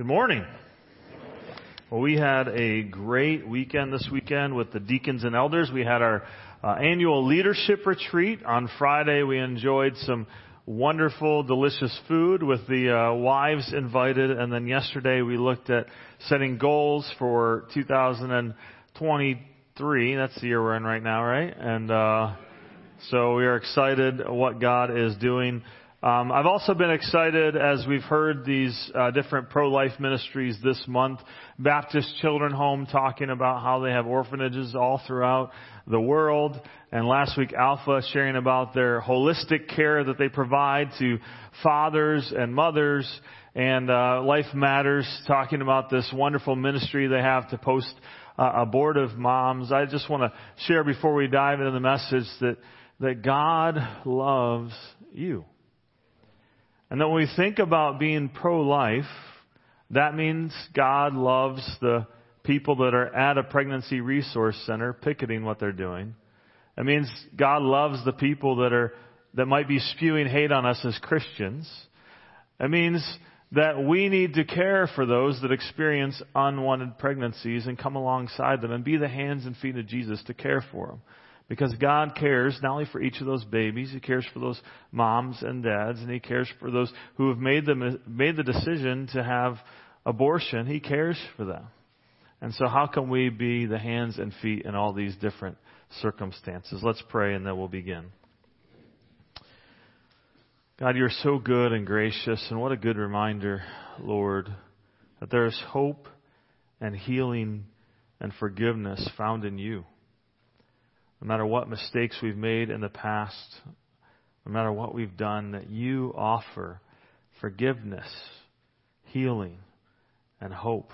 Good morning. Well, we had a great weekend this weekend with the deacons and elders. We had our uh, annual leadership retreat. On Friday, we enjoyed some wonderful, delicious food with the uh, wives invited. And then yesterday, we looked at setting goals for 2023. That's the year we're in right now, right? And uh, so we are excited what God is doing. Um, I've also been excited as we've heard these uh, different pro-life ministries this month. Baptist Children Home talking about how they have orphanages all throughout the world, and last week Alpha sharing about their holistic care that they provide to fathers and mothers, and uh, Life Matters talking about this wonderful ministry they have to post uh, abortive moms. I just want to share before we dive into the message that that God loves you. And that when we think about being pro-life, that means God loves the people that are at a pregnancy resource center picketing what they're doing. It means God loves the people that are, that might be spewing hate on us as Christians. It means that we need to care for those that experience unwanted pregnancies and come alongside them and be the hands and feet of Jesus to care for them. Because God cares not only for each of those babies, He cares for those moms and dads, and He cares for those who have made the, made the decision to have abortion. He cares for them. And so how can we be the hands and feet in all these different circumstances? Let's pray and then we'll begin. God, you're so good and gracious, and what a good reminder, Lord, that there is hope and healing and forgiveness found in you. No matter what mistakes we've made in the past, no matter what we've done, that you offer forgiveness, healing, and hope.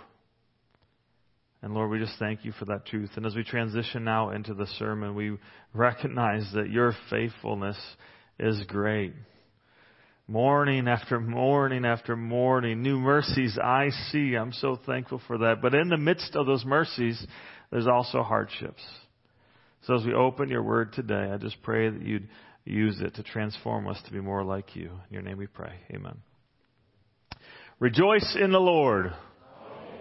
And Lord, we just thank you for that truth. And as we transition now into the sermon, we recognize that your faithfulness is great. Morning after morning after morning, new mercies I see. I'm so thankful for that. But in the midst of those mercies, there's also hardships. So as we open your word today, I just pray that you'd use it to transform us to be more like you. In your name we pray. Amen. Rejoice in the Lord.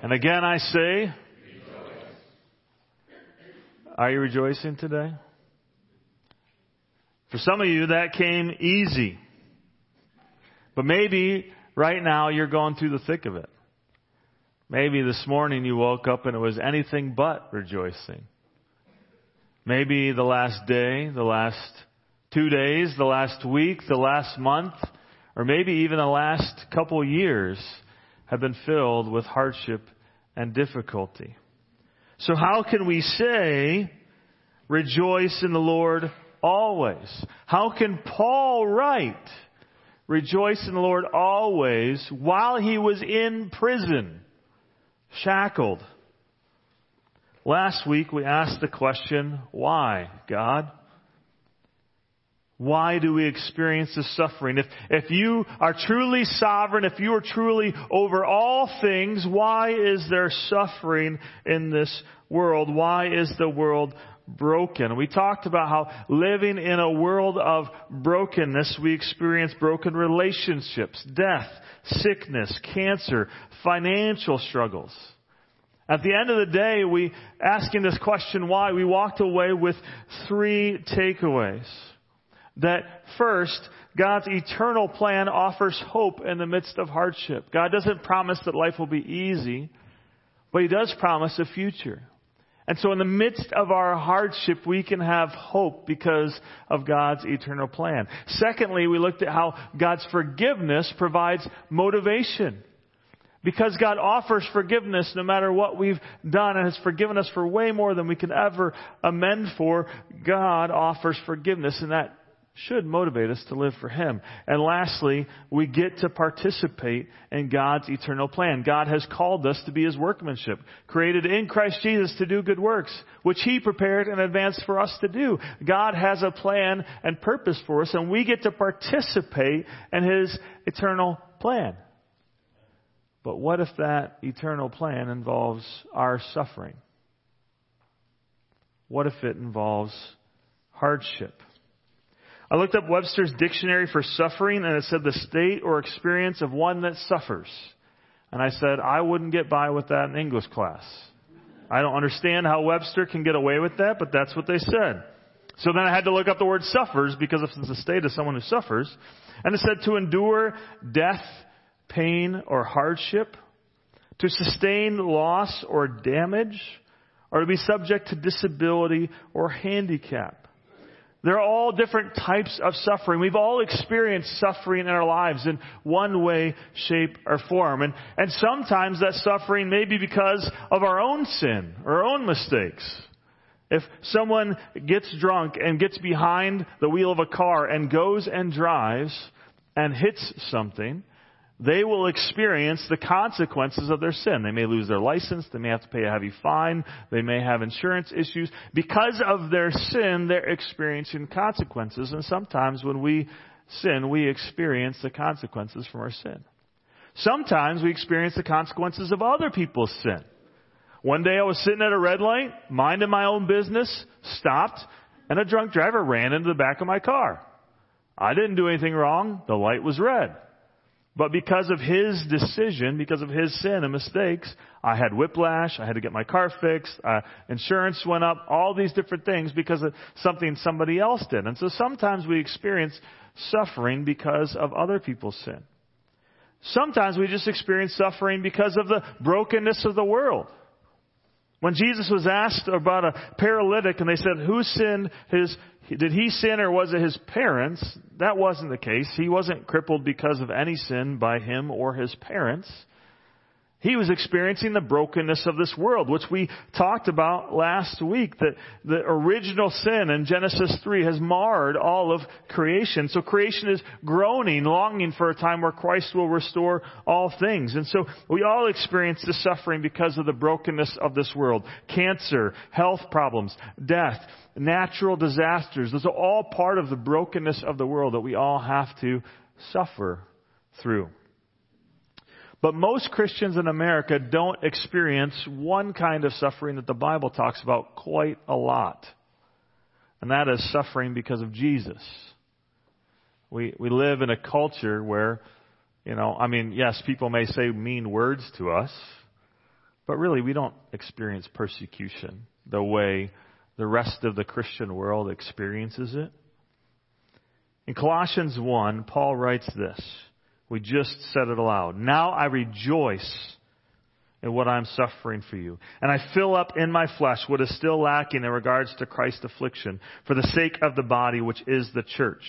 And again I say, are you rejoicing today? For some of you, that came easy. But maybe right now you're going through the thick of it. Maybe this morning you woke up and it was anything but rejoicing. Maybe the last day, the last two days, the last week, the last month, or maybe even the last couple years have been filled with hardship and difficulty. So how can we say, rejoice in the Lord always? How can Paul write, rejoice in the Lord always while he was in prison, shackled? Last week we asked the question, why, God? Why do we experience this suffering? If, if you are truly sovereign, if you are truly over all things, why is there suffering in this world? Why is the world broken? We talked about how living in a world of brokenness, we experience broken relationships, death, sickness, cancer, financial struggles. At the end of the day, we, asking this question why, we walked away with three takeaways. That first, God's eternal plan offers hope in the midst of hardship. God doesn't promise that life will be easy, but He does promise a future. And so in the midst of our hardship, we can have hope because of God's eternal plan. Secondly, we looked at how God's forgiveness provides motivation. Because God offers forgiveness no matter what we've done and has forgiven us for way more than we can ever amend for, God offers forgiveness and that should motivate us to live for Him. And lastly, we get to participate in God's eternal plan. God has called us to be His workmanship, created in Christ Jesus to do good works, which He prepared in advance for us to do. God has a plan and purpose for us, and we get to participate in His eternal plan. But what if that eternal plan involves our suffering? What if it involves hardship? I looked up Webster's dictionary for suffering and it said the state or experience of one that suffers. And I said, I wouldn't get by with that in English class. I don't understand how Webster can get away with that, but that's what they said. So then I had to look up the word suffers because if it's the state of someone who suffers. And it said to endure death, pain, or hardship, to sustain loss or damage, or to be subject to disability or handicap. They're all different types of suffering. We've all experienced suffering in our lives in one way, shape, or form. And, and sometimes that suffering may be because of our own sin or our own mistakes. If someone gets drunk and gets behind the wheel of a car and goes and drives and hits something, they will experience the consequences of their sin. They may lose their license. They may have to pay a heavy fine. They may have insurance issues. Because of their sin, they're experiencing consequences. And sometimes when we sin, we experience the consequences from our sin. Sometimes we experience the consequences of other people's sin. One day I was sitting at a red light, minding my own business, stopped, and a drunk driver ran into the back of my car. I didn't do anything wrong. The light was red. But because of his decision, because of his sin and mistakes, I had whiplash, I had to get my car fixed, uh, insurance went up, all these different things because of something somebody else did. And so sometimes we experience suffering because of other people's sin. Sometimes we just experience suffering because of the brokenness of the world. When Jesus was asked about a paralytic and they said, who sinned his, did he sin or was it his parents? That wasn't the case. He wasn't crippled because of any sin by him or his parents. He was experiencing the brokenness of this world, which we talked about last week. That the original sin in Genesis 3 has marred all of creation. So creation is groaning, longing for a time where Christ will restore all things. And so we all experience the suffering because of the brokenness of this world. Cancer, health problems, death, natural disasters. Those are all part of the brokenness of the world that we all have to suffer through. But most Christians in America don't experience one kind of suffering that the Bible talks about quite a lot. And that is suffering because of Jesus. We, we live in a culture where, you know, I mean, yes, people may say mean words to us, but really we don't experience persecution the way the rest of the Christian world experiences it. In Colossians 1, Paul writes this. We just said it aloud. Now I rejoice in what I'm suffering for you. And I fill up in my flesh what is still lacking in regards to Christ's affliction for the sake of the body, which is the church.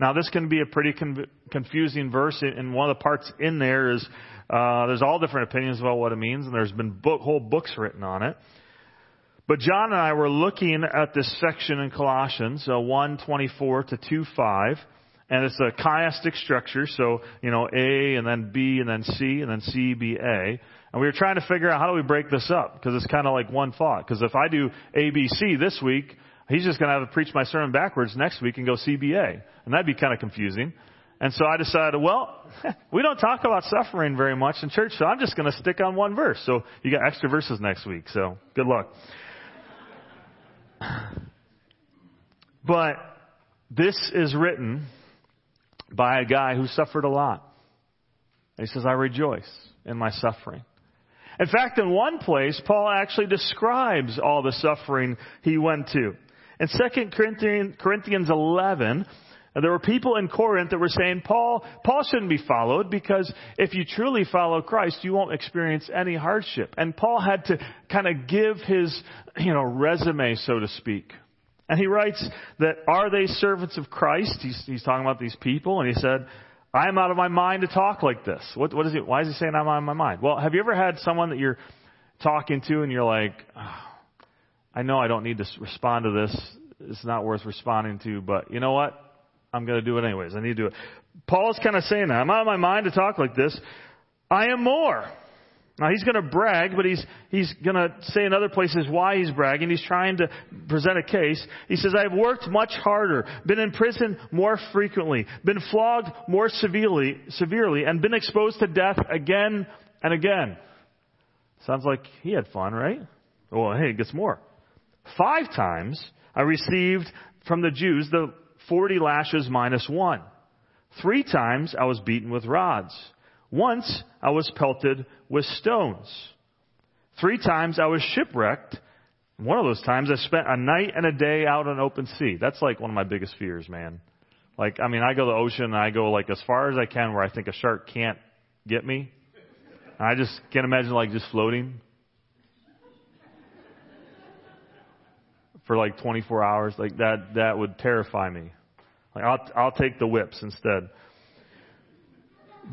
Now this can be a pretty con- confusing verse, and one of the parts in there is uh, there's all different opinions about what it means, and there's been book, whole books written on it. But John and I were looking at this section in Colossians uh, 1:24 to 2:5 and it's a chiastic structure, so, you know, A and then B and then C and then C, B, A. And we were trying to figure out how do we break this up, because it's kind of like one thought. Because if I do A, B, C this week, he's just going to have to preach my sermon backwards next week and go C, B, A. And that'd be kind of confusing. And so I decided, well, we don't talk about suffering very much in church, so I'm just going to stick on one verse. So you got extra verses next week, so good luck. But this is written by a guy who suffered a lot. And he says, I rejoice in my suffering. In fact, in one place, Paul actually describes all the suffering he went to. In 2 Corinthians 11, there were people in Corinth that were saying, Paul, Paul shouldn't be followed because if you truly follow Christ, you won't experience any hardship. And Paul had to kind of give his, you know, resume, so to speak. And he writes that are they servants of Christ? He's, he's talking about these people, and he said, I am out of my mind to talk like this. What, what is he, why is he saying I'm out of my mind? Well, have you ever had someone that you're talking to and you're like, oh, I know I don't need to respond to this. It's not worth responding to, but you know what? I'm going to do it anyways. I need to do it. Paul's kind of saying that. I'm out of my mind to talk like this. I am more. Now he's going to brag, but he's, he's going to say in other places why he's bragging. He's trying to present a case. He says, I've worked much harder, been in prison more frequently, been flogged more severely, severely, and been exposed to death again and again. Sounds like he had fun, right? Well, hey, it gets more. Five times I received from the Jews the 40 lashes minus one. Three times I was beaten with rods. Once I was pelted with stones. Three times I was shipwrecked. One of those times I spent a night and a day out on open sea. That's like one of my biggest fears, man. Like, I mean, I go to the ocean and I go like as far as I can where I think a shark can't get me. I just can't imagine like just floating for like 24 hours. Like that, that would terrify me. Like I'll, I'll take the whips instead.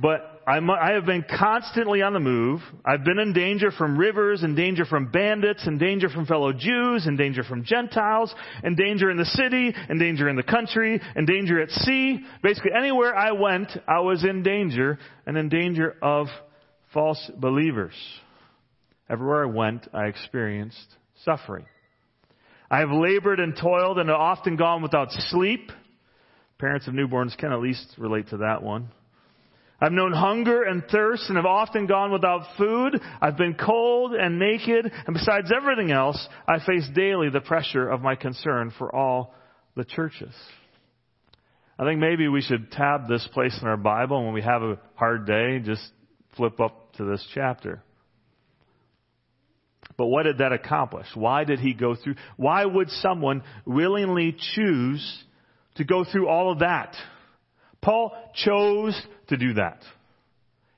But I'm, I have been constantly on the move. I've been in danger from rivers, in danger from bandits, in danger from fellow Jews, in danger from Gentiles, in danger in the city, in danger in the country, in danger at sea. Basically, anywhere I went, I was in danger, and in danger of false believers. Everywhere I went, I experienced suffering. I have labored and toiled and often gone without sleep. Parents of newborns can at least relate to that one. I've known hunger and thirst and have often gone without food. I've been cold and naked. And besides everything else, I face daily the pressure of my concern for all the churches. I think maybe we should tab this place in our Bible and when we have a hard day, just flip up to this chapter. But what did that accomplish? Why did he go through? Why would someone willingly choose to go through all of that? Paul chose to do that.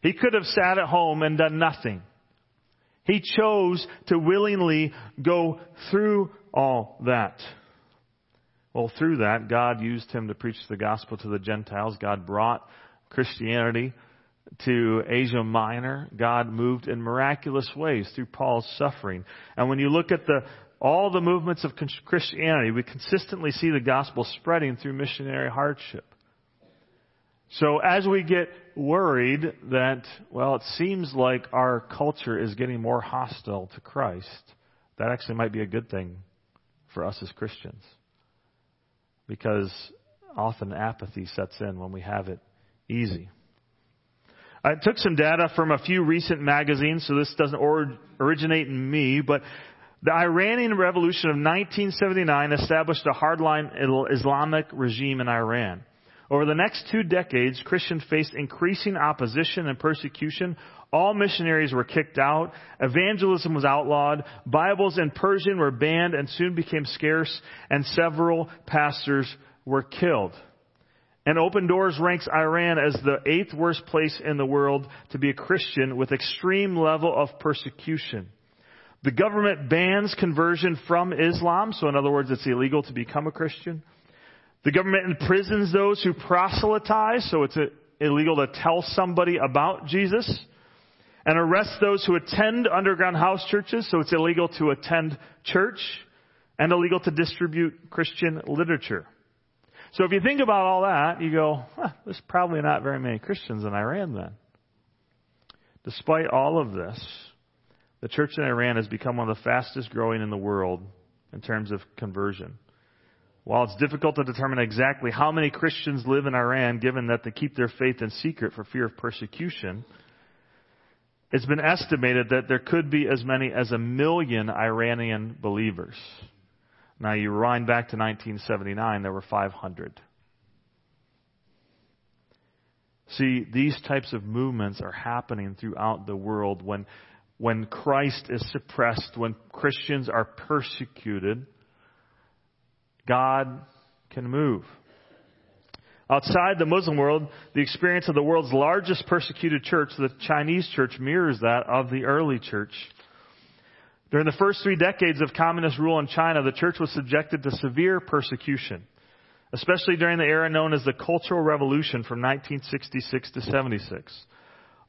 He could have sat at home and done nothing. He chose to willingly go through all that. Well, through that, God used him to preach the gospel to the Gentiles. God brought Christianity to Asia Minor. God moved in miraculous ways through Paul's suffering. And when you look at the all the movements of Christianity, we consistently see the gospel spreading through missionary hardship. So as we get worried that, well, it seems like our culture is getting more hostile to Christ, that actually might be a good thing for us as Christians. Because often apathy sets in when we have it easy. I took some data from a few recent magazines, so this doesn't or- originate in me, but the Iranian Revolution of 1979 established a hardline Islamic regime in Iran. Over the next two decades, Christians faced increasing opposition and persecution. All missionaries were kicked out. Evangelism was outlawed. Bibles in Persian were banned and soon became scarce, and several pastors were killed. And Open Doors ranks Iran as the eighth worst place in the world to be a Christian with extreme level of persecution. The government bans conversion from Islam, so in other words, it's illegal to become a Christian. The government imprisons those who proselytize, so it's illegal to tell somebody about Jesus. And arrests those who attend underground house churches, so it's illegal to attend church. And illegal to distribute Christian literature. So if you think about all that, you go, huh, there's probably not very many Christians in Iran then. Despite all of this, the church in Iran has become one of the fastest growing in the world in terms of conversion. While it's difficult to determine exactly how many Christians live in Iran, given that they keep their faith in secret for fear of persecution, it's been estimated that there could be as many as a million Iranian believers. Now, you rewind back to 1979, there were 500. See, these types of movements are happening throughout the world when, when Christ is suppressed, when Christians are persecuted God can move. Outside the Muslim world, the experience of the world's largest persecuted church, the Chinese church, mirrors that of the early church. During the first three decades of communist rule in China, the church was subjected to severe persecution, especially during the era known as the Cultural Revolution from 1966 to 76.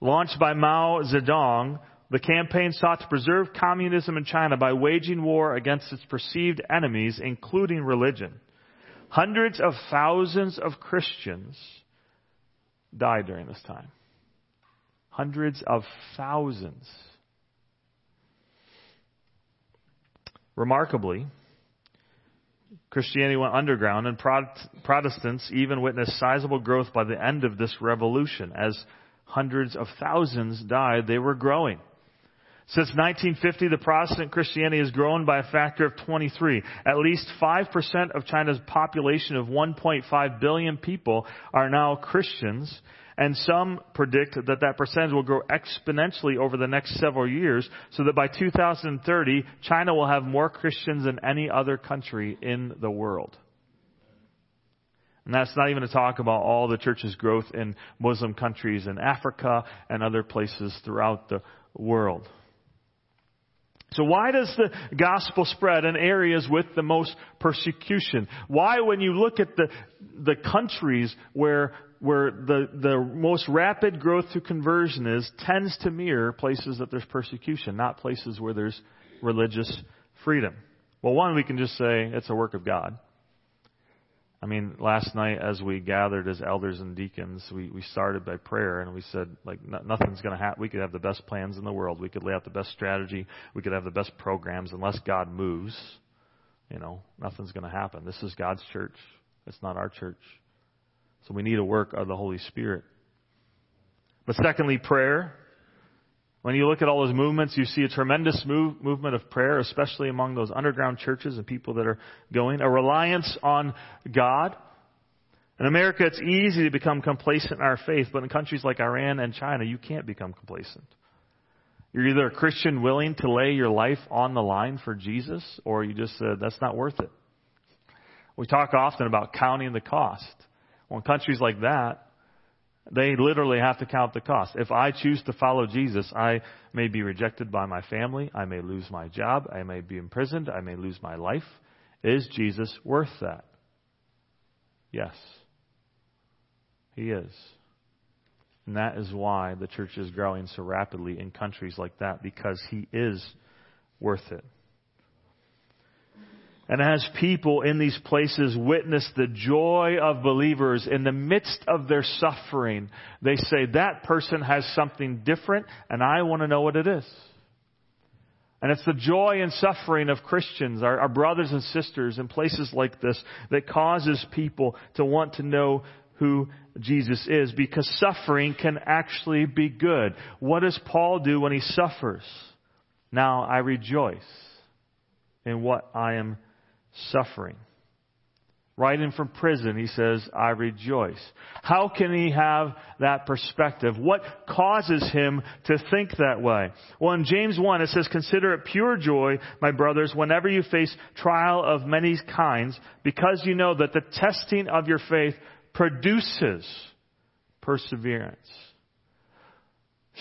Launched by Mao Zedong, the campaign sought to preserve communism in China by waging war against its perceived enemies, including religion. Hundreds of thousands of Christians died during this time. Hundreds of thousands. Remarkably, Christianity went underground, and Protestants even witnessed sizable growth by the end of this revolution. As hundreds of thousands died, they were growing. Since 1950, the Protestant Christianity has grown by a factor of 23. At least 5% of China's population of 1.5 billion people are now Christians, And some predict that that percentage will grow exponentially over the next several years so that by 2030, China will have more Christians than any other country in the world. And that's not even to talk about all the church's growth in Muslim countries in Africa and other places throughout the world. So why does the gospel spread in areas with the most persecution? Why, when you look at the, the countries where, where the, the most rapid growth through conversion is, tends to mirror places that there's persecution, not places where there's religious freedom? Well, one, we can just say it's a work of God. I mean, last night as we gathered as elders and deacons, we, we started by prayer and we said, like, nothing's going to happen. We could have the best plans in the world. We could lay out the best strategy. We could have the best programs. Unless God moves, you know, nothing's going to happen. This is God's church. It's not our church. So we need a work of the Holy Spirit. But secondly, prayer. When you look at all those movements, you see a tremendous move, movement of prayer, especially among those underground churches and people that are going. A reliance on God. In America, it's easy to become complacent in our faith, but in countries like Iran and China, you can't become complacent. You're either a Christian willing to lay your life on the line for Jesus, or you just said, that's not worth it. We talk often about counting the cost. Well, in countries like that, they literally have to count the cost. If I choose to follow Jesus, I may be rejected by my family. I may lose my job. I may be imprisoned. I may lose my life. Is Jesus worth that? Yes. He is. And that is why the church is growing so rapidly in countries like that, because He is worth it. And as people in these places witness the joy of believers in the midst of their suffering, they say, that person has something different and I want to know what it is. And it's the joy and suffering of Christians, our, our, brothers and sisters in places like this, that causes people to want to know who Jesus is because suffering can actually be good. What does Paul do when he suffers? Now I rejoice in what I am suffering. Writing from prison, he says, I rejoice. How can he have that perspective? What causes him to think that way? Well, in James 1, it says, Consider it pure joy, my brothers, whenever you face trial of many kinds, because you know that the testing of your faith produces perseverance.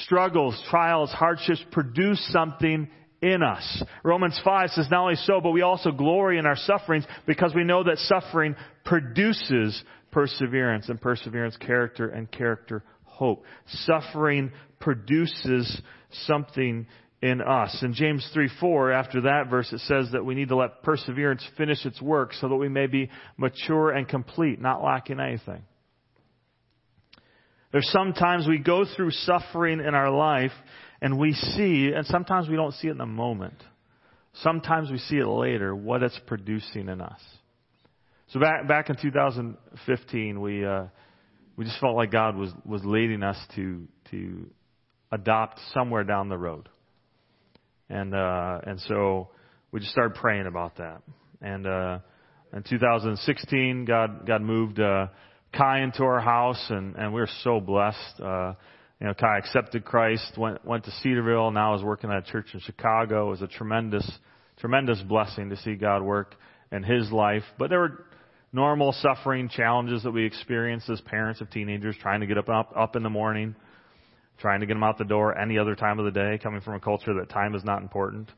Struggles, trials, hardships produce something in us. Romans 5 says, not only so, but we also glory in our sufferings because we know that suffering produces perseverance, and perseverance, character, and character, hope. Suffering produces something in us. In James 3 4, after that verse, it says that we need to let perseverance finish its work so that we may be mature and complete, not lacking anything. There's sometimes we go through suffering in our life and we see, and sometimes we don't see it in the moment. Sometimes we see it later, what it's producing in us. So back back in 2015, we uh, we just felt like God was was leading us to to adopt somewhere down the road, and uh, and so we just started praying about that. And uh, in 2016, God God moved uh, Kai into our house, and and we we're so blessed. Uh, you know, Kai accepted Christ, went went to Cedarville, now is working at a church in Chicago. It was a tremendous, tremendous blessing to see God work in his life. But there were normal suffering challenges that we experience as parents of teenagers, trying to get up up, up in the morning, trying to get them out the door any other time of the day, coming from a culture that time is not important.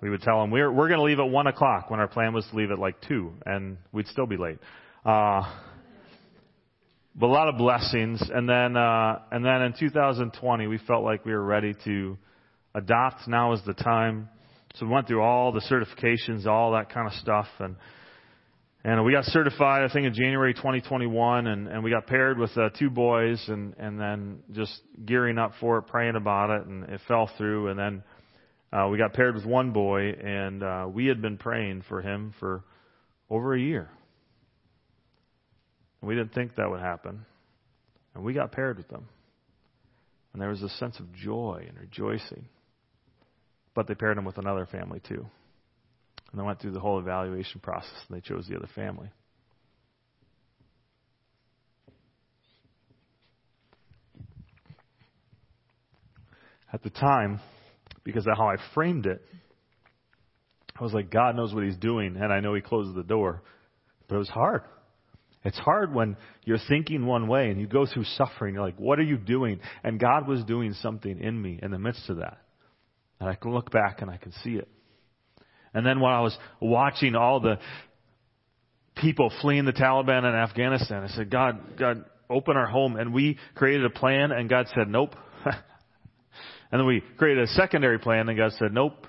We would tell them we're we're going to leave at one o'clock when our plan was to leave at like two, and we'd still be late. Uh, but a lot of blessings. And then, uh, and then in 2020, we felt like we were ready to adopt. Now is the time. So we went through all the certifications, all that kind of stuff, and and we got certified. I think in January 2021, and and we got paired with uh, two boys, and and then just gearing up for it, praying about it, and it fell through. And then uh, we got paired with one boy, and uh, we had been praying for him for over a year. And we didn't think that would happen. And we got paired with them. And there was a sense of joy and rejoicing. But they paired them with another family too. And they went through the whole evaluation process and they chose the other family. At the time, because of how I framed it, I was like, God knows what He's doing, and I know He closes the door. But it was hard. It's hard when you're thinking one way and you go through suffering. You're like, what are you doing? And God was doing something in me in the midst of that. And I can look back and I can see it. And then while I was watching all the people fleeing the Taliban in Afghanistan, I said, God, God, open our home. And we created a plan and God said, nope. and then we created a secondary plan and God said, nope.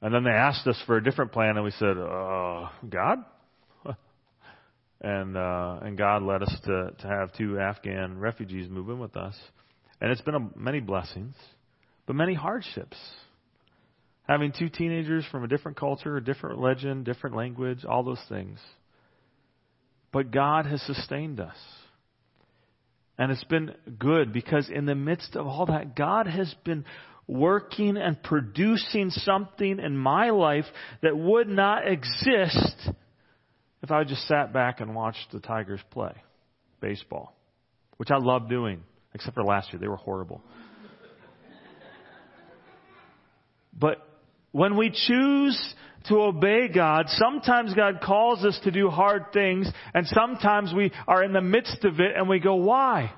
And then they asked us for a different plan and we said, uh, God? And uh, and God led us to to have two Afghan refugees move in with us, and it's been a, many blessings, but many hardships. Having two teenagers from a different culture, a different religion, different language, all those things. But God has sustained us. And it's been good because in the midst of all that, God has been working and producing something in my life that would not exist if I just sat back and watched the Tigers play baseball, which I love doing, except for last year. They were horrible. but when we choose to obey God, sometimes God calls us to do hard things, and sometimes we are in the midst of it and we go, why?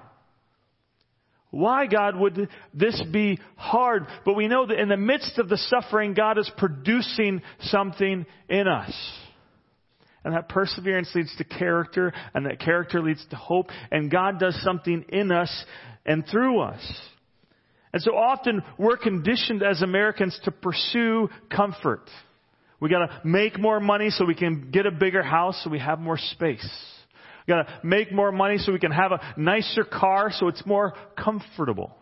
Why, God, would this be hard? But we know that in the midst of the suffering, God is producing something in us. And that perseverance leads to character, and that character leads to hope, and God does something in us and through us. And so often we're conditioned as Americans to pursue comfort. We gotta make more money so we can get a bigger house so we have more space. We gotta make more money so we can have a nicer car so it's more comfortable.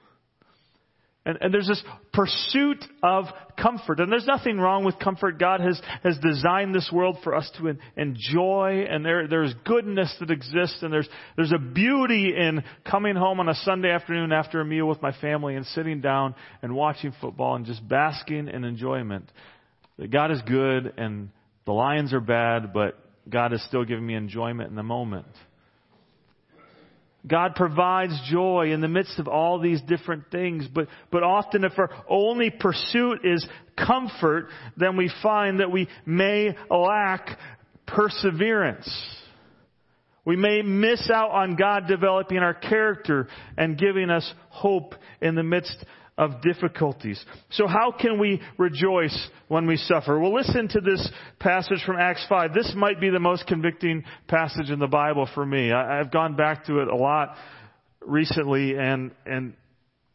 And, and, there's this pursuit of comfort. And there's nothing wrong with comfort. God has, has designed this world for us to enjoy, and there, there's goodness that exists, and there's, there's a beauty in coming home on a Sunday afternoon after a meal with my family and sitting down and watching football and just basking in enjoyment. That God is good, and the Lions are bad, but God is still giving me enjoyment in the moment. God provides joy in the midst of all these different things, but, but often if our only pursuit is comfort, then we find that we may lack perseverance. We may miss out on God developing our character and giving us hope in the midst of difficulties. So how can we rejoice when we suffer? Well, listen to this passage from Acts 5. This might be the most convicting passage in the Bible for me. I, have gone back to it a lot recently and, and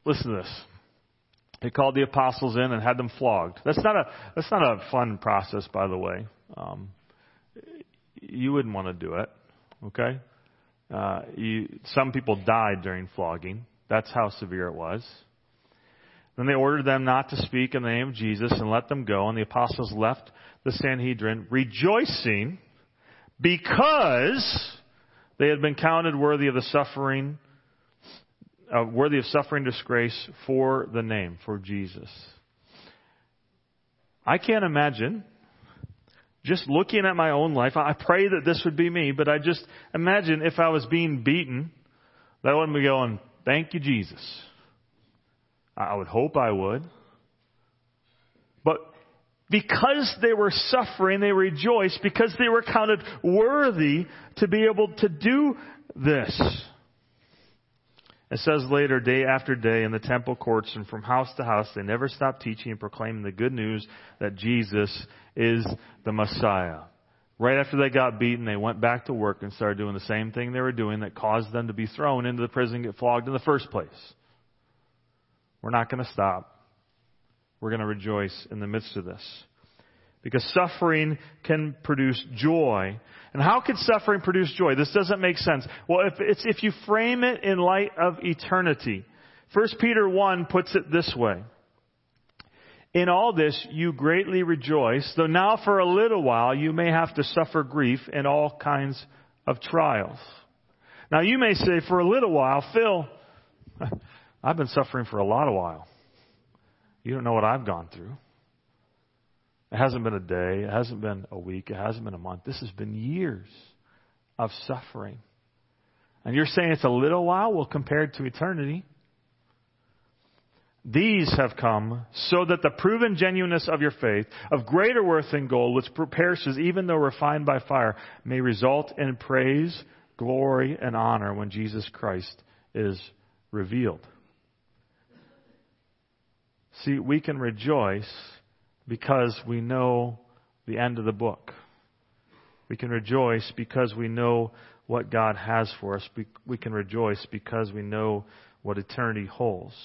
listen to this. They called the apostles in and had them flogged. That's not a, that's not a fun process, by the way. Um, you wouldn't want to do it, okay? Uh, you, some people died during flogging. That's how severe it was. Then they ordered them not to speak in the name of Jesus and let them go. And the apostles left the Sanhedrin rejoicing because they had been counted worthy of the suffering, uh, worthy of suffering disgrace for the name, for Jesus. I can't imagine just looking at my own life. I pray that this would be me, but I just imagine if I was being beaten, that wouldn't be going, thank you, Jesus. I would hope I would. But because they were suffering, they rejoiced because they were counted worthy to be able to do this. It says later, day after day in the temple courts and from house to house, they never stopped teaching and proclaiming the good news that Jesus is the Messiah. Right after they got beaten, they went back to work and started doing the same thing they were doing that caused them to be thrown into the prison and get flogged in the first place. We're not going to stop. We're going to rejoice in the midst of this. Because suffering can produce joy. And how could suffering produce joy? This doesn't make sense. Well, if, it's if you frame it in light of eternity. 1 Peter 1 puts it this way. In all this you greatly rejoice, though now for a little while you may have to suffer grief in all kinds of trials. Now you may say, for a little while, Phil, I've been suffering for a lot of while. You don't know what I've gone through. It hasn't been a day. It hasn't been a week. It hasn't been a month. This has been years of suffering. And you're saying it's a little while? Well, compared to eternity. These have come so that the proven genuineness of your faith, of greater worth than gold, which perishes even though refined by fire, may result in praise, glory, and honor when Jesus Christ is revealed. See, we can rejoice because we know the end of the book. We can rejoice because we know what God has for us. We can rejoice because we know what eternity holds.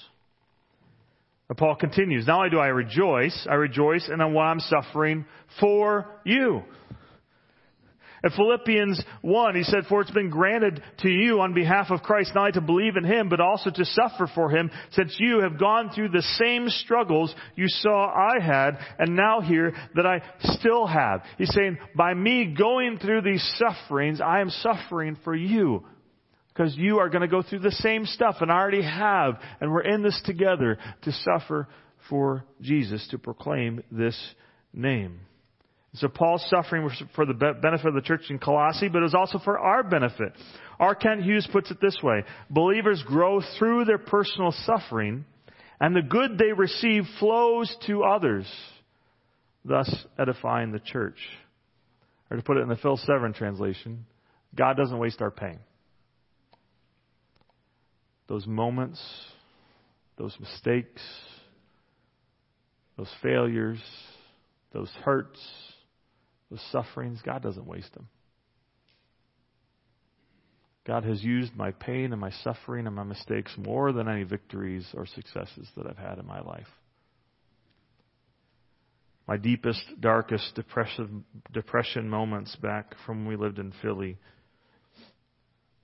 But Paul continues, not only do I rejoice, I rejoice in what I'm suffering for you. In Philippians 1, he said, For it's been granted to you on behalf of Christ not to believe in him, but also to suffer for him, since you have gone through the same struggles you saw I had, and now hear that I still have. He's saying, by me going through these sufferings, I am suffering for you because you are going to go through the same stuff and I already have. And we're in this together to suffer for Jesus, to proclaim this name. So Paul's suffering was for the benefit of the church in Colossae, but it was also for our benefit. R. Kent Hughes puts it this way. Believers grow through their personal suffering, and the good they receive flows to others, thus edifying the church. Or to put it in the Phil Severin translation, God doesn't waste our pain those moments, those mistakes, those failures, those hurts, those sufferings, God doesn't waste them. God has used my pain and my suffering and my mistakes more than any victories or successes that I've had in my life. My deepest, darkest depression, depression moments back from when we lived in Philly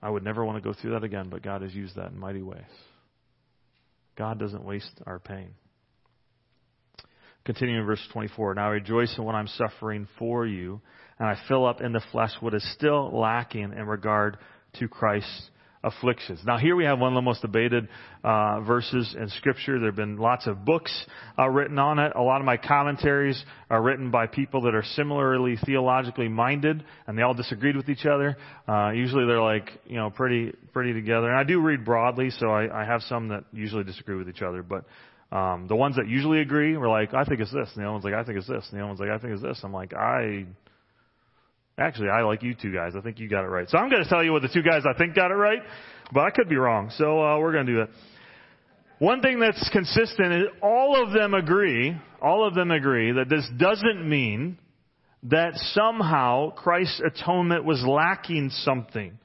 I would never want to go through that again, but God has used that in mighty ways. God doesn't waste our pain. Continuing in verse 24. Now I rejoice in what I'm suffering for you, and I fill up in the flesh what is still lacking in regard to Christ's afflictions. Now, here we have one of the most debated uh, verses in Scripture. There have been lots of books uh, written on it. A lot of my commentaries are written by people that are similarly theologically minded, and they all disagreed with each other. Uh, usually, they're like you know pretty pretty together. And I do read broadly, so I, I have some that usually disagree with each other, but. Um, the ones that usually agree were like, I think it's this, and the other one's like, I think it's this, and the other one's like, I think it's this. I'm like, I Actually, I like you two guys. I think you got it right. So I'm going to tell you what the two guys I think got it right, but I could be wrong. So uh, we're going to do that. One thing that's consistent is all of them agree, all of them agree that this doesn't mean that somehow Christ's atonement was lacking something.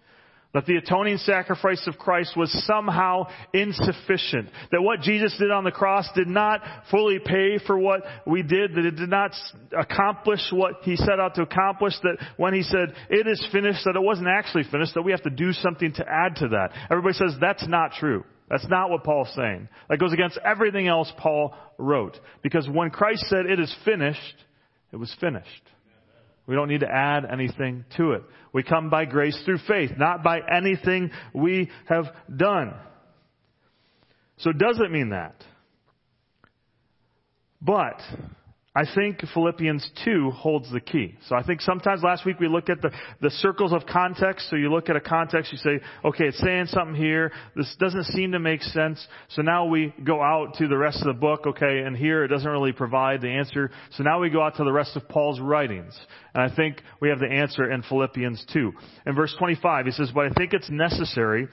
That the atoning sacrifice of Christ was somehow insufficient. That what Jesus did on the cross did not fully pay for what we did. That it did not accomplish what He set out to accomplish. That when He said, it is finished, that it wasn't actually finished. That we have to do something to add to that. Everybody says that's not true. That's not what Paul's saying. That goes against everything else Paul wrote. Because when Christ said it is finished, it was finished. We don't need to add anything to it. We come by grace through faith, not by anything we have done. So does it mean that? But I think Philippians 2 holds the key. So I think sometimes last week we looked at the, the circles of context. So you look at a context, you say, okay, it's saying something here. This doesn't seem to make sense. So now we go out to the rest of the book, okay, and here it doesn't really provide the answer. So now we go out to the rest of Paul's writings. And I think we have the answer in Philippians 2. In verse 25, he says, but I think it's necessary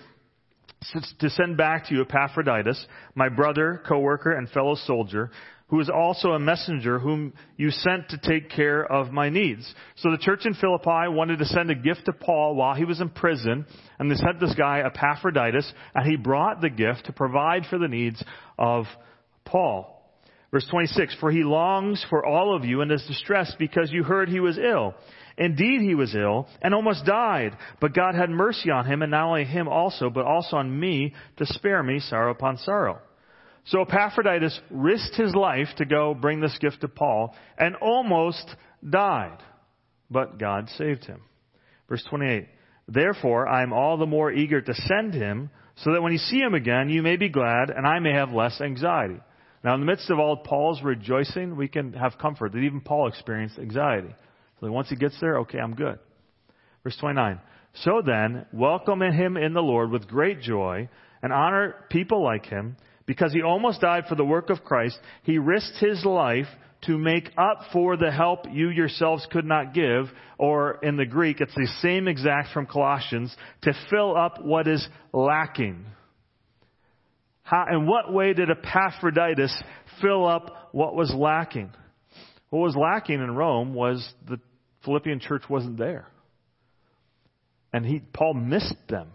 to send back to you Epaphroditus, my brother, co-worker, and fellow soldier, who is also a messenger whom you sent to take care of my needs. So the church in Philippi wanted to send a gift to Paul while he was in prison, and they sent this guy Epaphroditus, and he brought the gift to provide for the needs of Paul. Verse 26, for he longs for all of you and is distressed because you heard he was ill. Indeed, he was ill and almost died, but God had mercy on him, and not only him also, but also on me to spare me sorrow upon sorrow. So Epaphroditus risked his life to go bring this gift to Paul and almost died. But God saved him. Verse 28. Therefore, I am all the more eager to send him so that when you see him again, you may be glad and I may have less anxiety. Now, in the midst of all Paul's rejoicing, we can have comfort that even Paul experienced anxiety. So once he gets there, okay, I'm good. Verse 29. So then, welcome him in the Lord with great joy and honor people like him Because he almost died for the work of Christ, he risked his life to make up for the help you yourselves could not give, or in the Greek, it's the same exact from Colossians, to fill up what is lacking. How, in what way did Epaphroditus fill up what was lacking? What was lacking in Rome was the Philippian church wasn't there. And he, Paul missed them.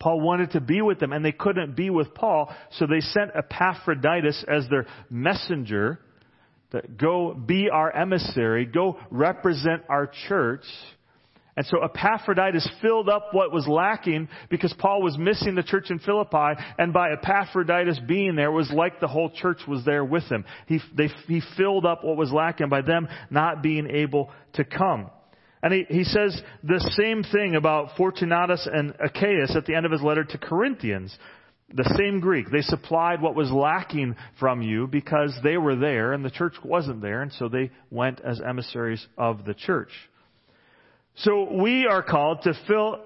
Paul wanted to be with them, and they couldn't be with Paul, so they sent Epaphroditus as their messenger that go be our emissary, go represent our church. And so Epaphroditus filled up what was lacking because Paul was missing the church in Philippi, and by Epaphroditus being there was like the whole church was there with him. He, they, he filled up what was lacking by them not being able to come. And he, he says the same thing about Fortunatus and Achaicus at the end of his letter to Corinthians. The same Greek. They supplied what was lacking from you because they were there and the church wasn't there, and so they went as emissaries of the church. So we are called to fill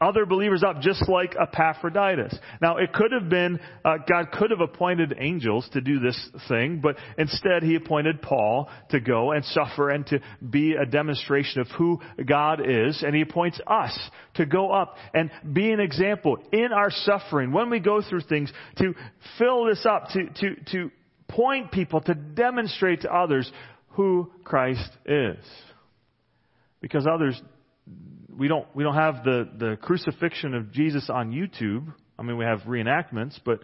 other believers up just like Epaphroditus. Now it could have been, uh, God could have appointed angels to do this thing, but instead he appointed Paul to go and suffer and to be a demonstration of who God is, and he appoints us to go up and be an example in our suffering when we go through things to fill this up, to, to, to point people, to demonstrate to others who Christ is. Because others we don't we don't have the the crucifixion of Jesus on YouTube. I mean, we have reenactments, but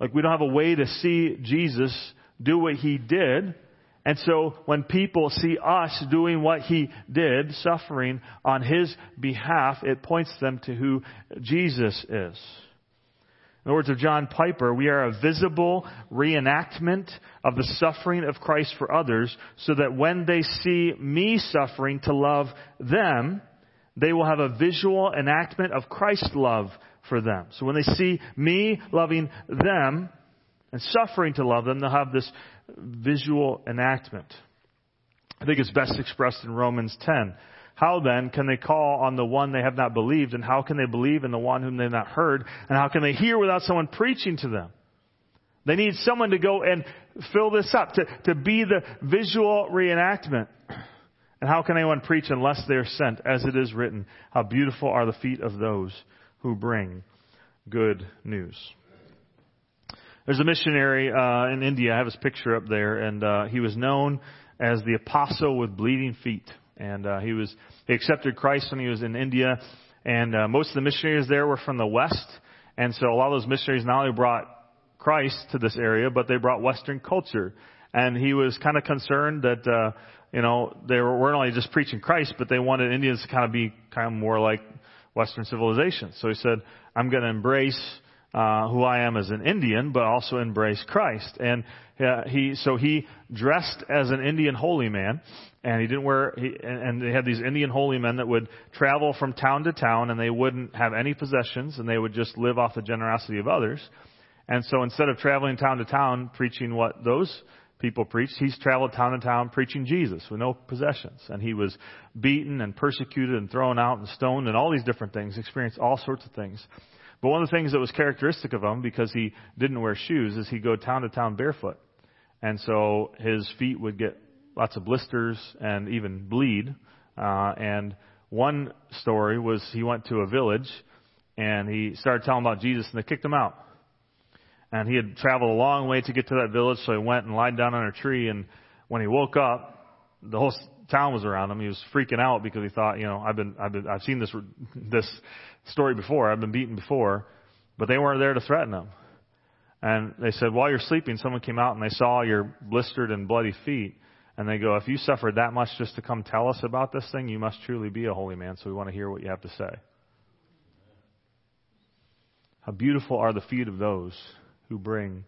like we don't have a way to see Jesus do what he did. And so when people see us doing what he did, suffering on his behalf, it points them to who Jesus is. In the words of John Piper, we are a visible reenactment of the suffering of Christ for others so that when they see me suffering to love them, they will have a visual enactment of Christ's love for them. So when they see me loving them and suffering to love them, they'll have this visual enactment. I think it's best expressed in Romans 10. How then can they call on the one they have not believed? And how can they believe in the one whom they have not heard? And how can they hear without someone preaching to them? They need someone to go and fill this up, to, to be the visual reenactment. And how can anyone preach unless they are sent? As it is written, how beautiful are the feet of those who bring good news. There's a missionary uh, in India. I have his picture up there, and uh, he was known as the apostle with bleeding feet. And uh, he was he accepted Christ when he was in India, and uh, most of the missionaries there were from the West. And so a lot of those missionaries not only brought Christ to this area, but they brought Western culture. And he was kind of concerned that uh, you know, they weren't only just preaching Christ, but they wanted Indians to kind of be kind of more like Western civilization. So he said, I'm going to embrace uh, who I am as an Indian, but also embrace Christ. And uh, he, so he dressed as an Indian holy man, and he didn't wear. He, and they had these Indian holy men that would travel from town to town, and they wouldn't have any possessions, and they would just live off the generosity of others. And so instead of traveling town to town preaching what those people preached. He's traveled town to town preaching Jesus with no possessions. And he was beaten and persecuted and thrown out and stoned and all these different things, experienced all sorts of things. But one of the things that was characteristic of him, because he didn't wear shoes, is he'd go town to town barefoot. And so his feet would get lots of blisters and even bleed. Uh, and one story was he went to a village and he started telling about Jesus and they kicked him out. And he had traveled a long way to get to that village, so he went and lied down on a tree. And when he woke up, the whole town was around him. He was freaking out because he thought, you know, I've been, I've been, I've seen this, this story before. I've been beaten before, but they weren't there to threaten him. And they said, while you're sleeping, someone came out and they saw your blistered and bloody feet. And they go, if you suffered that much just to come tell us about this thing, you must truly be a holy man. So we want to hear what you have to say. How beautiful are the feet of those who bring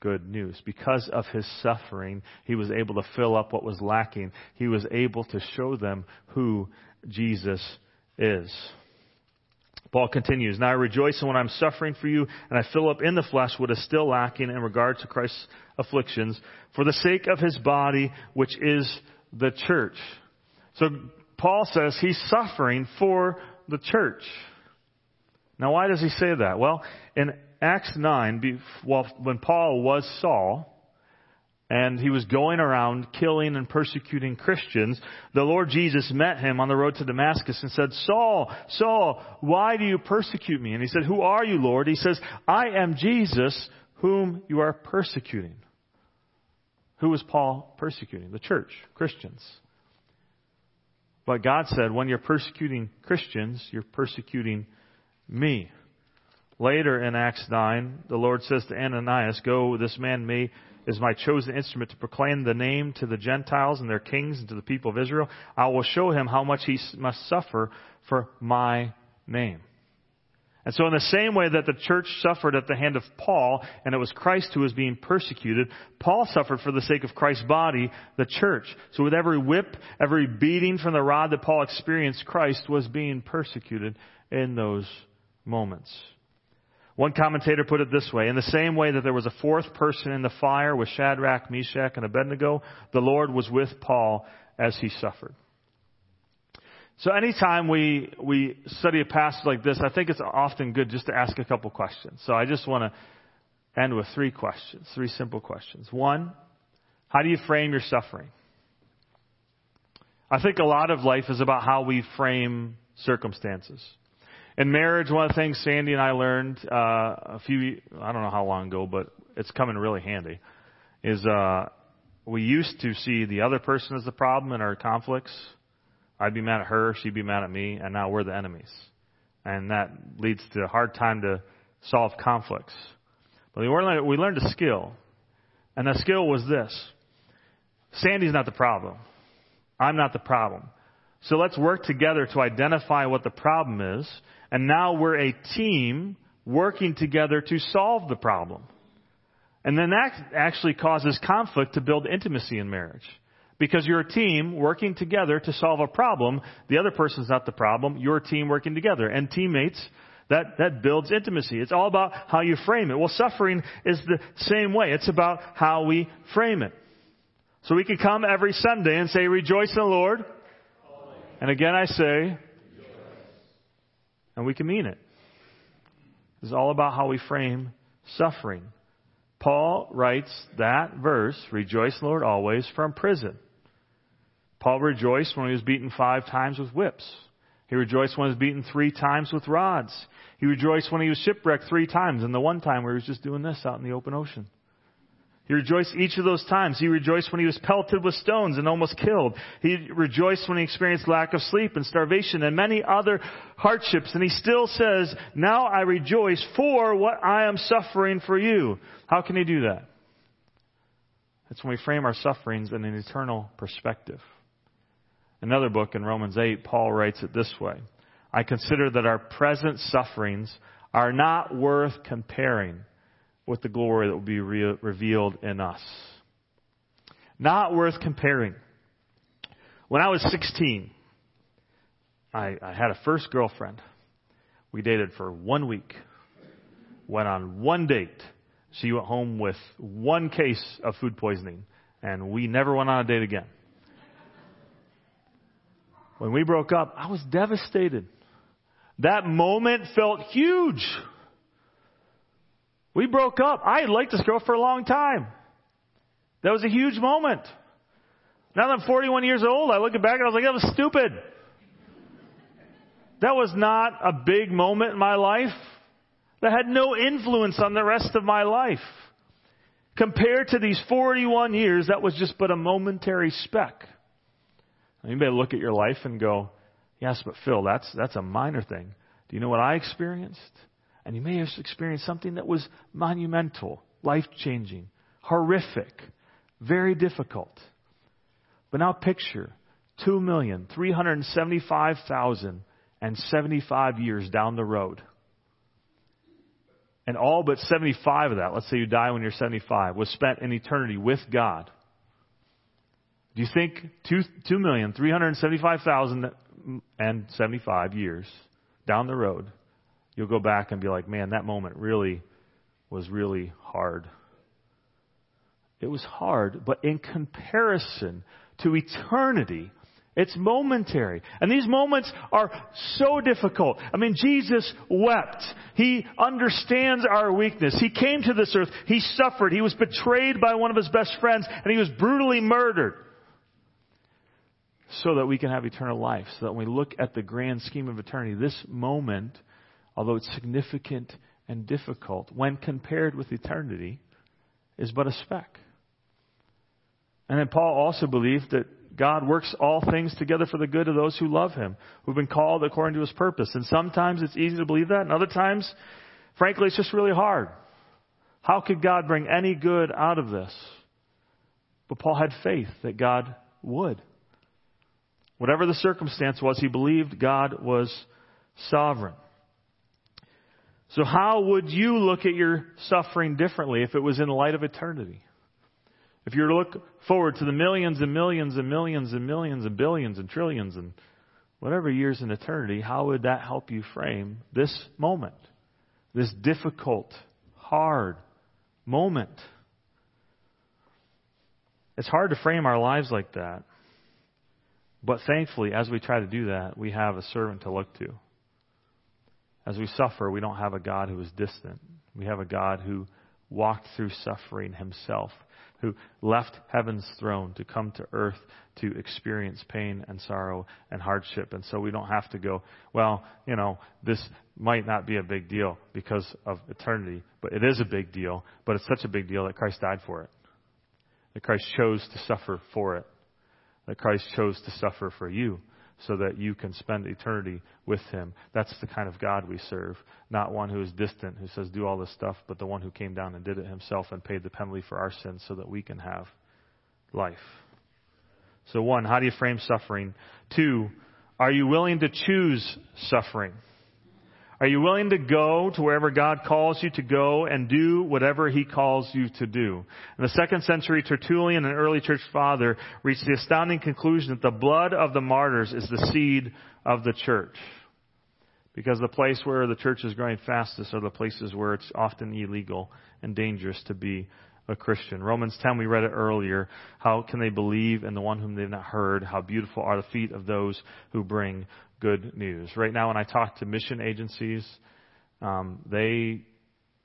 good news. Because of his suffering, he was able to fill up what was lacking. He was able to show them who Jesus is. Paul continues, Now I rejoice in when I'm suffering for you, and I fill up in the flesh what is still lacking in regard to Christ's afflictions, for the sake of his body, which is the church. So Paul says he's suffering for the church. Now why does he say that? Well, in Acts 9, when Paul was Saul, and he was going around killing and persecuting Christians, the Lord Jesus met him on the road to Damascus and said, Saul, Saul, why do you persecute me? And he said, Who are you, Lord? He says, I am Jesus whom you are persecuting. Who was Paul persecuting? The church, Christians. But God said, when you're persecuting Christians, you're persecuting me. Later in Acts 9, the Lord says to Ananias, Go, this man me is my chosen instrument to proclaim the name to the Gentiles and their kings and to the people of Israel. I will show him how much he must suffer for my name. And so in the same way that the church suffered at the hand of Paul, and it was Christ who was being persecuted, Paul suffered for the sake of Christ's body, the church. So with every whip, every beating from the rod that Paul experienced, Christ was being persecuted in those moments. One commentator put it this way, in the same way that there was a fourth person in the fire with Shadrach, Meshach, and Abednego, the Lord was with Paul as he suffered. So anytime we, we study a passage like this, I think it's often good just to ask a couple questions. So I just want to end with three questions, three simple questions. One, how do you frame your suffering? I think a lot of life is about how we frame circumstances. In marriage, one of the things Sandy and I learned uh, a few, I don't know how long ago, but it's coming really handy, is uh, we used to see the other person as the problem in our conflicts. I'd be mad at her, she'd be mad at me, and now we're the enemies. And that leads to a hard time to solve conflicts. But we learned, we learned a skill, and that skill was this. Sandy's not the problem. I'm not the problem. So let's work together to identify what the problem is and now we're a team working together to solve the problem. And then that actually causes conflict to build intimacy in marriage. Because you're a team working together to solve a problem. The other person's not the problem. You're a team working together. And teammates, that, that builds intimacy. It's all about how you frame it. Well, suffering is the same way. It's about how we frame it. So we can come every Sunday and say, rejoice in the Lord. And again I say, and we can mean it. It's all about how we frame suffering. Paul writes that verse, rejoice Lord always, from prison. Paul rejoiced when he was beaten five times with whips. He rejoiced when he was beaten three times with rods. He rejoiced when he was shipwrecked three times, and the one time where he was just doing this out in the open ocean. He rejoiced each of those times. He rejoiced when he was pelted with stones and almost killed. He rejoiced when he experienced lack of sleep and starvation and many other hardships. And he still says, now I rejoice for what I am suffering for you. How can he do that? It's when we frame our sufferings in an eternal perspective. Another book in Romans 8, Paul writes it this way. I consider that our present sufferings are not worth comparing with the glory that will be re- revealed in us. Not worth comparing. When I was 16, I, I had a first girlfriend. We dated for one week. Went on one date. She went home with one case of food poisoning, and we never went on a date again. When we broke up, I was devastated. That moment felt huge. We broke up. I had liked this girl for a long time. That was a huge moment. Now that I'm 41 years old, I look back and I was like, that was stupid. That was not a big moment in my life. That had no influence on the rest of my life. Compared to these 41 years, that was just but a momentary speck. You may look at your life and go, yes, but Phil, that's, that's a minor thing. Do you know what I experienced? And you may have experienced something that was monumental, life changing, horrific, very difficult. But now picture 2,375,075 years down the road. And all but 75 of that, let's say you die when you're 75, was spent in eternity with God. Do you think 2,375,075 years down the road you'll go back and be like, man, that moment really was really hard. It was hard, but in comparison to eternity, It's momentary. And these moments are so difficult. I mean, Jesus wept. He understands our weakness. He came to this earth. He suffered. He was betrayed by one of his best friends and he was brutally murdered. So that we can have eternal life. So that when we look at the grand scheme of eternity, this moment, although it's significant and difficult, when compared with eternity, is but a speck. And then Paul also believed that God works all things together for the good of those who love Him, who've been called according to His purpose. And sometimes it's easy to believe that, and other times, frankly, it's just really hard. How could God bring any good out of this? But Paul had faith that God would. Whatever the circumstance was, he believed God was sovereign. So how would you look at your suffering differently if it was in the light of eternity? If you were to look forward to the millions and millions and millions and millions and billions and trillions and whatever years in eternity, how would that help you frame this moment? This difficult, hard moment. It's hard to frame our lives like that. But thankfully, as we try to do that, we have a servant to look to. As we suffer, we don't have a God who is distant. We have a God who walked through suffering himself who left heaven's throne to come to earth to experience pain and sorrow and hardship. And so we don't have to go, well, you know, this might not be a big deal because of eternity, but it is a big deal. But it's such a big deal that Christ died for it. That Christ chose to suffer for it. That Christ chose to suffer for you so that you can spend eternity with Him. That's the kind of God we serve. Not one who is distant, who says, do all this stuff, but the one who came down and did it Himself and paid the penalty for our sins so that we can have life. So, one, how do you frame suffering? Two, are you willing to choose suffering? Are you willing to go to wherever God calls you to go and do whatever He calls you to do? In the second century Tertullian, an early church father, reached the astounding conclusion that the blood of the martyrs is the seed of the church. Because the place where the church is growing fastest are the places where it's often illegal and dangerous to be a Christian. Romans 10, we read it earlier. How can they believe in the one whom they've not heard? How beautiful are the feet of those who bring good news. Right now, when I talk to mission agencies, um, they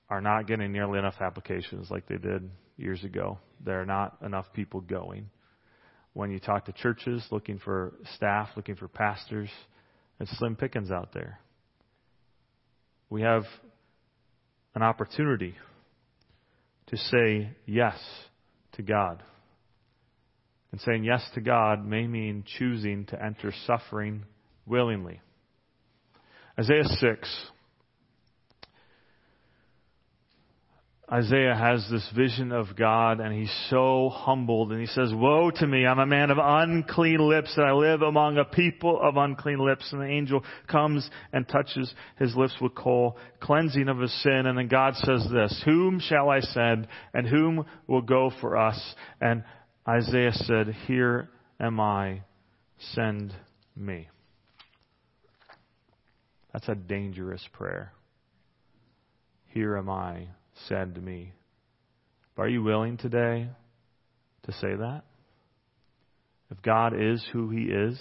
are not getting nearly enough applications like they did years ago. There are not enough people going. When you talk to churches looking for staff, looking for pastors, it's slim pickings out there. We have an opportunity to say yes to God. And saying yes to God may mean choosing to enter suffering willingly. Isaiah 6. Isaiah has this vision of God and he's so humbled and he says, Woe to me, I'm a man of unclean lips and I live among a people of unclean lips. And the angel comes and touches his lips with coal, cleansing of his sin. And then God says this, Whom shall I send and whom will go for us? And Isaiah said, Here am I, send me. That's a dangerous prayer. Here am I, send me. But are you willing today to say that? If God is who He is,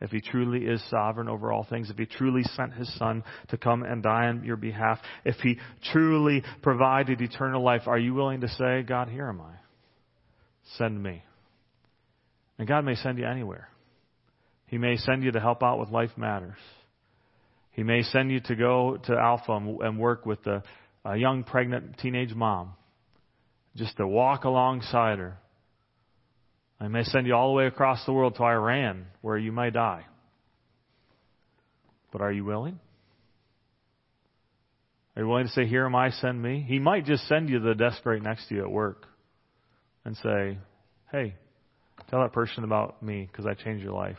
if He truly is sovereign over all things, if He truly sent His Son to come and die on your behalf, if He truly provided eternal life, are you willing to say, God, here am I? Send me. And God may send you anywhere. He may send you to help out with Life Matters. He may send you to go to Alpha and work with a, a young pregnant teenage mom, just to walk alongside her. He may send you all the way across the world to Iran, where you may die. But are you willing? Are you willing to say, Here am I, send me? He might just send you the desk right next to you at work and say, Hey, tell that person about me because I changed your life.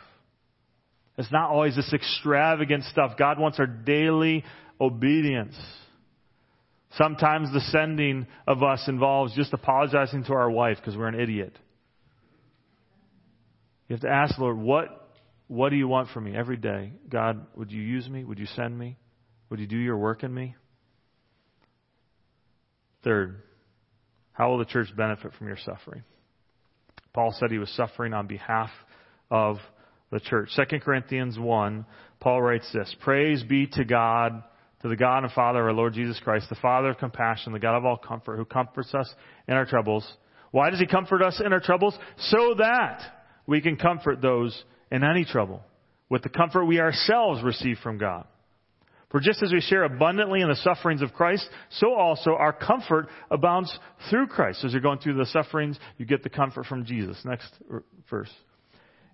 It's not always this extravagant stuff. God wants our daily obedience. Sometimes the sending of us involves just apologizing to our wife because we're an idiot. You have to ask Lord, what, what do you want from me every day? God, would you use me? Would you send me? Would you do your work in me? Third, how will the church benefit from your suffering? Paul said he was suffering on behalf of the church. 2 Corinthians 1, Paul writes this, Praise be to God, to the God and Father of our Lord Jesus Christ, the Father of compassion, the God of all comfort, who comforts us in our troubles. Why does he comfort us in our troubles? So that we can comfort those in any trouble with the comfort we ourselves receive from God. For just as we share abundantly in the sufferings of Christ, so also our comfort abounds through Christ. As you're going through the sufferings, you get the comfort from Jesus. Next verse.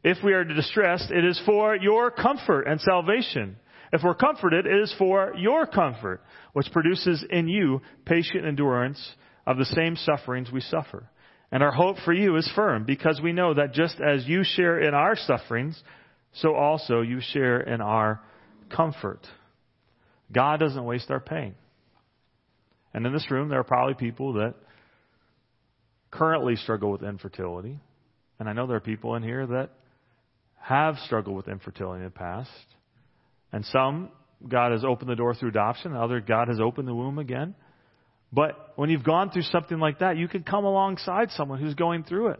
If we are distressed, it is for your comfort and salvation. If we're comforted, it is for your comfort, which produces in you patient endurance of the same sufferings we suffer. And our hope for you is firm, because we know that just as you share in our sufferings, so also you share in our comfort. God doesn't waste our pain. And in this room, there are probably people that currently struggle with infertility. And I know there are people in here that have struggled with infertility in the past. And some, God has opened the door through adoption. The Other, God has opened the womb again. But when you've gone through something like that, you can come alongside someone who's going through it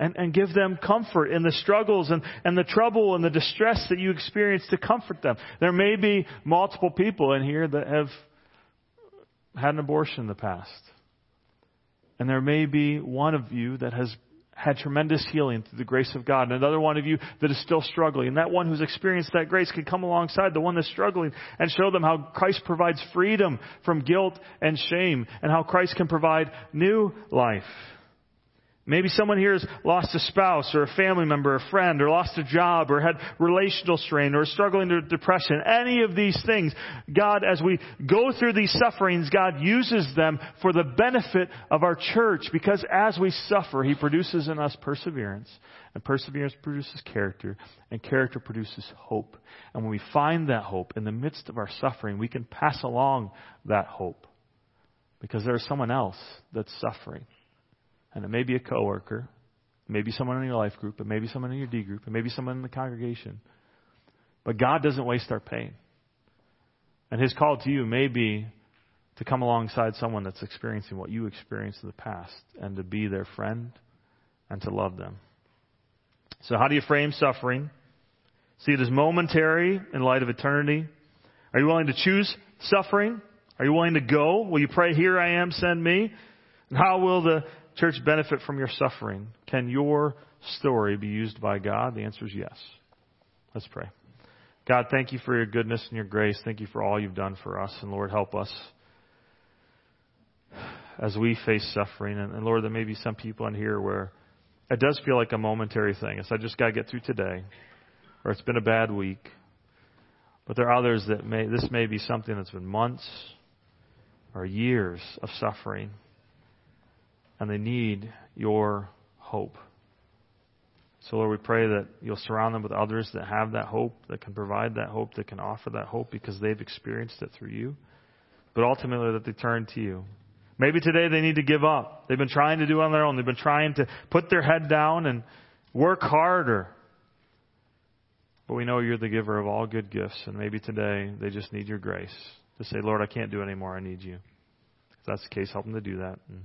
and, and give them comfort in the struggles and, and the trouble and the distress that you experience to comfort them. There may be multiple people in here that have had an abortion in the past. And there may be one of you that has had tremendous healing through the grace of God, and another one of you that is still struggling. And that one who's experienced that grace can come alongside the one that's struggling and show them how Christ provides freedom from guilt and shame, and how Christ can provide new life. Maybe someone here has lost a spouse or a family member, or a friend, or lost a job, or had relational strain, or struggling with depression. Any of these things, God, as we go through these sufferings, God uses them for the benefit of our church because as we suffer, He produces in us perseverance, and perseverance produces character, and character produces hope. And when we find that hope in the midst of our suffering, we can pass along that hope because there is someone else that's suffering. And it may be a coworker, maybe someone in your life group, it may be someone in your D group, it may be someone in the congregation. But God doesn't waste our pain. And His call to you may be to come alongside someone that's experiencing what you experienced in the past and to be their friend and to love them. So, how do you frame suffering? See it as momentary in light of eternity. Are you willing to choose suffering? Are you willing to go? Will you pray, Here I am, send me? And how will the church benefit from your suffering? Can your story be used by God? The answer is yes. Let's pray. God, thank you for your goodness and your grace. Thank you for all you've done for us. And Lord, help us as we face suffering. And, and Lord, there may be some people in here where it does feel like a momentary thing. It's I just got to get through today, or it's been a bad week. But there are others that may, this may be something that's been months or years of suffering and they need your hope. So, Lord, we pray that you'll surround them with others that have that hope, that can provide that hope, that can offer that hope because they've experienced it through you. But ultimately, that they turn to you. Maybe today they need to give up. They've been trying to do on their own. They've been trying to put their head down and work harder. But we know you're the giver of all good gifts, and maybe today they just need your grace to say, Lord, I can't do it anymore. I need you. If that's the case, help them to do that. And